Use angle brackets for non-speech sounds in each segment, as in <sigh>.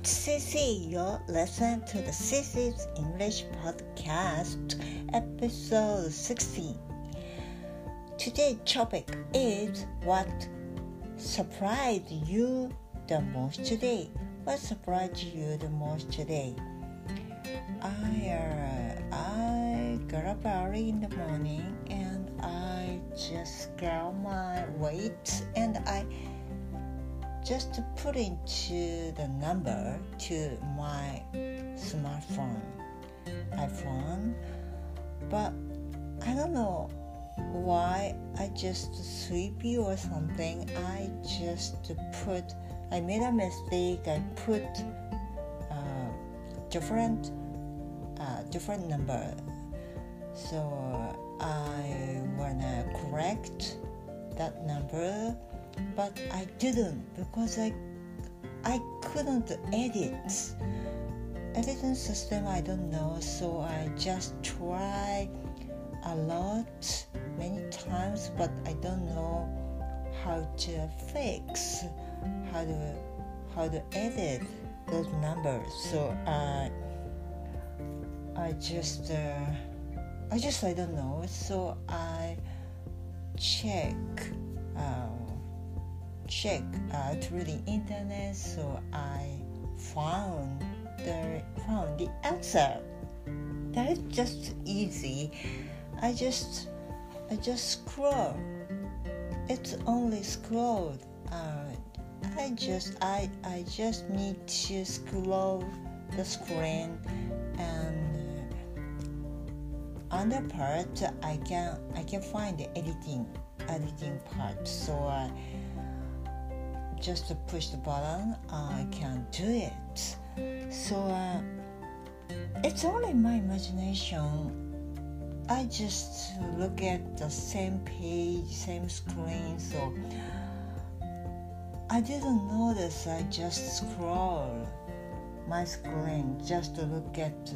It's Cici. You're listening to the Cici's English Podcast, episode 16. Today's topic is what surprised you the most today. What surprised you the most today? I uh, I got up early in the morning and I just got my weight and I just to put into the number to my smartphone iphone. But i don't know why i just sleepy or something. I just put i made a mistake. I put uh, different uh, different number. So i wanna correct that number but I didn't because I I couldn't edit. Editing system I don't know, so I just try a lot many times, but I don't know how to fix how to how to edit those numbers. So I I just uh, I just I don't know. So I check. Uh, check uh, through the internet, so I found the found the answer. That is just easy. I just I just scroll. It's only scroll. Uh, I just I I just need to scroll the screen and uh, on the part I can I can find the editing editing part. So. Uh, just to push the button, I can do it. So uh, it's only my imagination. I just look at the same page, same screen, so I didn't notice. I just scroll my screen just to look at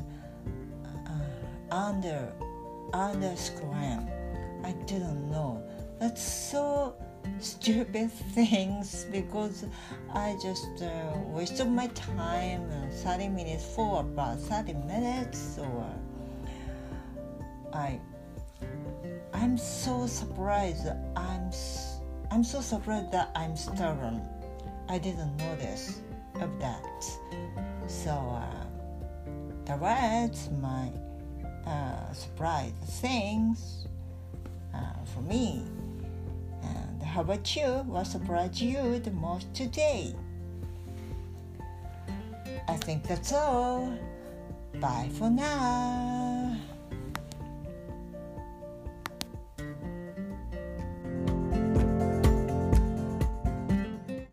uh, under under screen. I didn't know. That's so stupid <laughs> things because I just uh, wasted my time uh, 30 minutes for about 30 minutes or I I'm so surprised I'm I'm so surprised that I'm stubborn. I didn't notice of that. So uh, rest my uh, surprise things uh, for me how about you? What surprised you the most today? I think that's all. Bye for now.